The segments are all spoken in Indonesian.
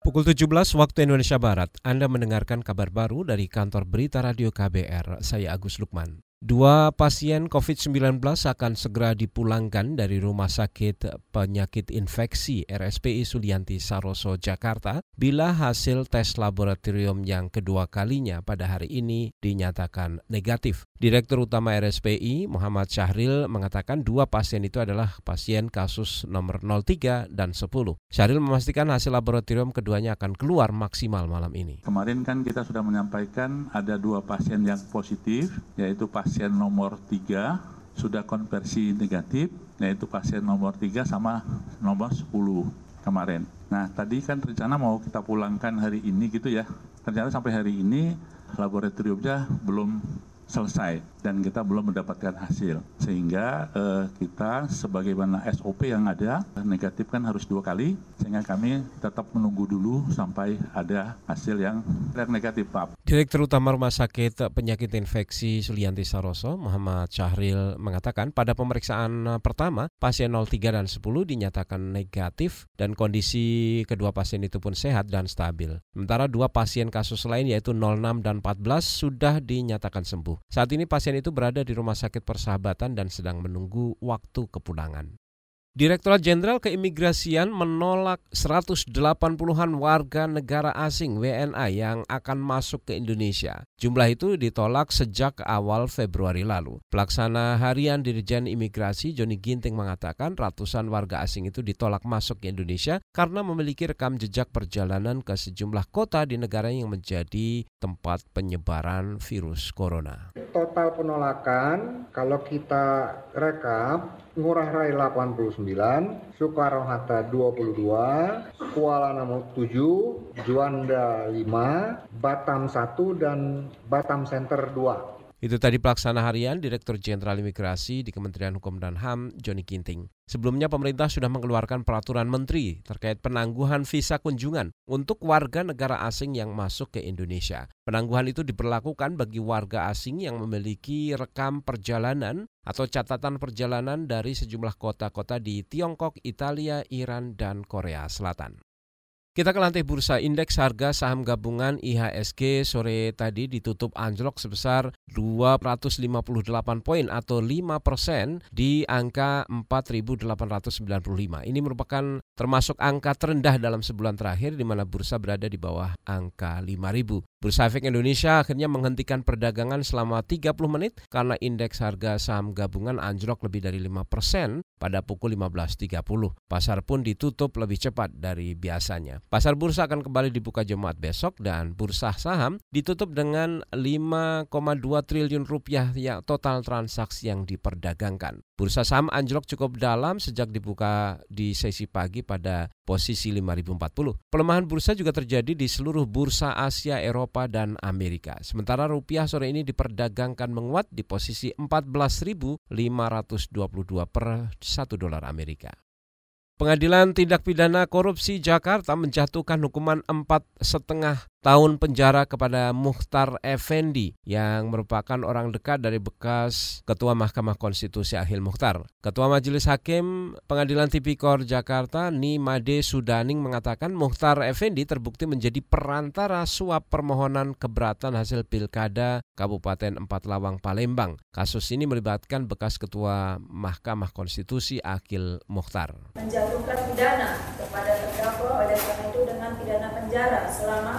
Pukul 17 waktu Indonesia Barat, Anda mendengarkan kabar baru dari kantor berita radio KBR, saya Agus Lukman. Dua pasien COVID-19 akan segera dipulangkan dari Rumah Sakit Penyakit Infeksi RSPI Sulianti Saroso, Jakarta bila hasil tes laboratorium yang kedua kalinya pada hari ini dinyatakan negatif. Direktur Utama RSPI Muhammad Syahril mengatakan dua pasien itu adalah pasien kasus nomor 03 dan 10. Syahril memastikan hasil laboratorium keduanya akan keluar maksimal malam ini. Kemarin kan kita sudah menyampaikan ada dua pasien yang positif, yaitu pasien pasien nomor 3 sudah konversi negatif, yaitu pasien nomor 3 sama nomor 10 kemarin. Nah, tadi kan rencana mau kita pulangkan hari ini gitu ya. Ternyata sampai hari ini laboratoriumnya belum selesai dan kita belum mendapatkan hasil sehingga eh, kita sebagaimana SOP yang ada negatif kan harus dua kali sehingga kami tetap menunggu dulu sampai ada hasil yang, negatif Pak. Direktur Utama Rumah Sakit Penyakit Infeksi Sulianti Saroso Muhammad Syahril mengatakan pada pemeriksaan pertama pasien 03 dan 10 dinyatakan negatif dan kondisi kedua pasien itu pun sehat dan stabil. Sementara dua pasien kasus lain yaitu 06 dan 14 sudah dinyatakan sembuh. Saat ini pasien itu berada di Rumah Sakit Persahabatan dan sedang menunggu waktu kepulangan. Direktorat Jenderal Keimigrasian menolak 180-an warga negara asing WNA yang akan masuk ke Indonesia. Jumlah itu ditolak sejak awal Februari lalu. Pelaksana harian Dirjen Imigrasi Joni Ginting mengatakan ratusan warga asing itu ditolak masuk ke Indonesia karena memiliki rekam jejak perjalanan ke sejumlah kota di negara yang menjadi tempat penyebaran virus corona. Total penolakan kalau kita rekap Ngurah Rai 89, Soekarno Hatta 22, Kuala Namu 7, Juanda 5, Batam 1 dan Batam Center 2. Itu tadi pelaksana harian Direktur Jenderal Imigrasi di Kementerian Hukum dan HAM, Joni Kinting. Sebelumnya pemerintah sudah mengeluarkan peraturan menteri terkait penangguhan visa kunjungan untuk warga negara asing yang masuk ke Indonesia. Penangguhan itu diberlakukan bagi warga asing yang memiliki rekam perjalanan atau catatan perjalanan dari sejumlah kota-kota di Tiongkok, Italia, Iran, dan Korea Selatan. Kita ke lantai bursa indeks harga saham gabungan IHSG sore tadi ditutup anjlok sebesar 258 poin atau 5 persen di angka 4.895. Ini merupakan termasuk angka terendah dalam sebulan terakhir di mana bursa berada di bawah angka 5.000. Bursa Efek Indonesia akhirnya menghentikan perdagangan selama 30 menit karena indeks harga saham gabungan anjlok lebih dari 5 persen pada pukul 15.30. Pasar pun ditutup lebih cepat dari biasanya. Pasar bursa akan kembali dibuka Jumat besok dan bursa saham ditutup dengan 5,2 triliun rupiah ya total transaksi yang diperdagangkan. Bursa saham anjlok cukup dalam sejak dibuka di sesi pagi pada posisi 5040. Pelemahan bursa juga terjadi di seluruh bursa Asia, Eropa, dan Amerika. Sementara rupiah sore ini diperdagangkan menguat di posisi 14.522 per 1 dolar Amerika. Pengadilan Tindak Pidana Korupsi Jakarta menjatuhkan hukuman empat setengah tahun penjara kepada Muhtar Effendi yang merupakan orang dekat dari bekas Ketua Mahkamah Konstitusi Ahil Muhtar. Ketua Majelis Hakim Pengadilan Tipikor Jakarta Nimade Sudaning mengatakan Muhtar Effendi terbukti menjadi perantara suap permohonan keberatan hasil pilkada Kabupaten Empat Lawang Palembang. Kasus ini melibatkan bekas Ketua Mahkamah Konstitusi Akil Muhtar. Menjatuhkan pidana kepada terdakwa oleh karena itu dengan pidana penjara selama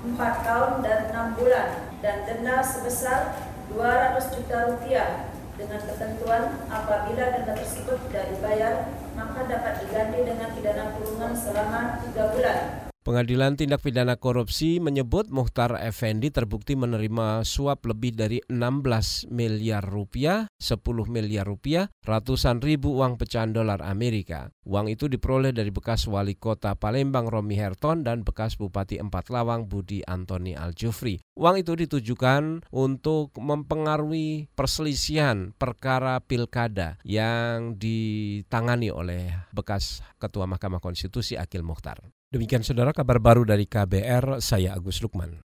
4 tahun dan 6 bulan dan denda sebesar 200 juta rupiah dengan ketentuan apabila denda tersebut tidak dibayar maka dapat diganti dengan pidana kurungan selama 3 bulan. Pengadilan Tindak Pidana Korupsi menyebut Muhtar Effendi terbukti menerima suap lebih dari 16 miliar rupiah, 10 miliar rupiah, ratusan ribu uang pecahan dolar Amerika. Uang itu diperoleh dari bekas wali kota Palembang Romi Herton dan bekas Bupati Empat Lawang Budi Antoni Aljufri. Uang itu ditujukan untuk mempengaruhi perselisihan perkara pilkada yang ditangani oleh bekas Ketua Mahkamah Konstitusi Akil Muhtar. Demikian saudara kabar baru dari KBR, saya Agus Lukman.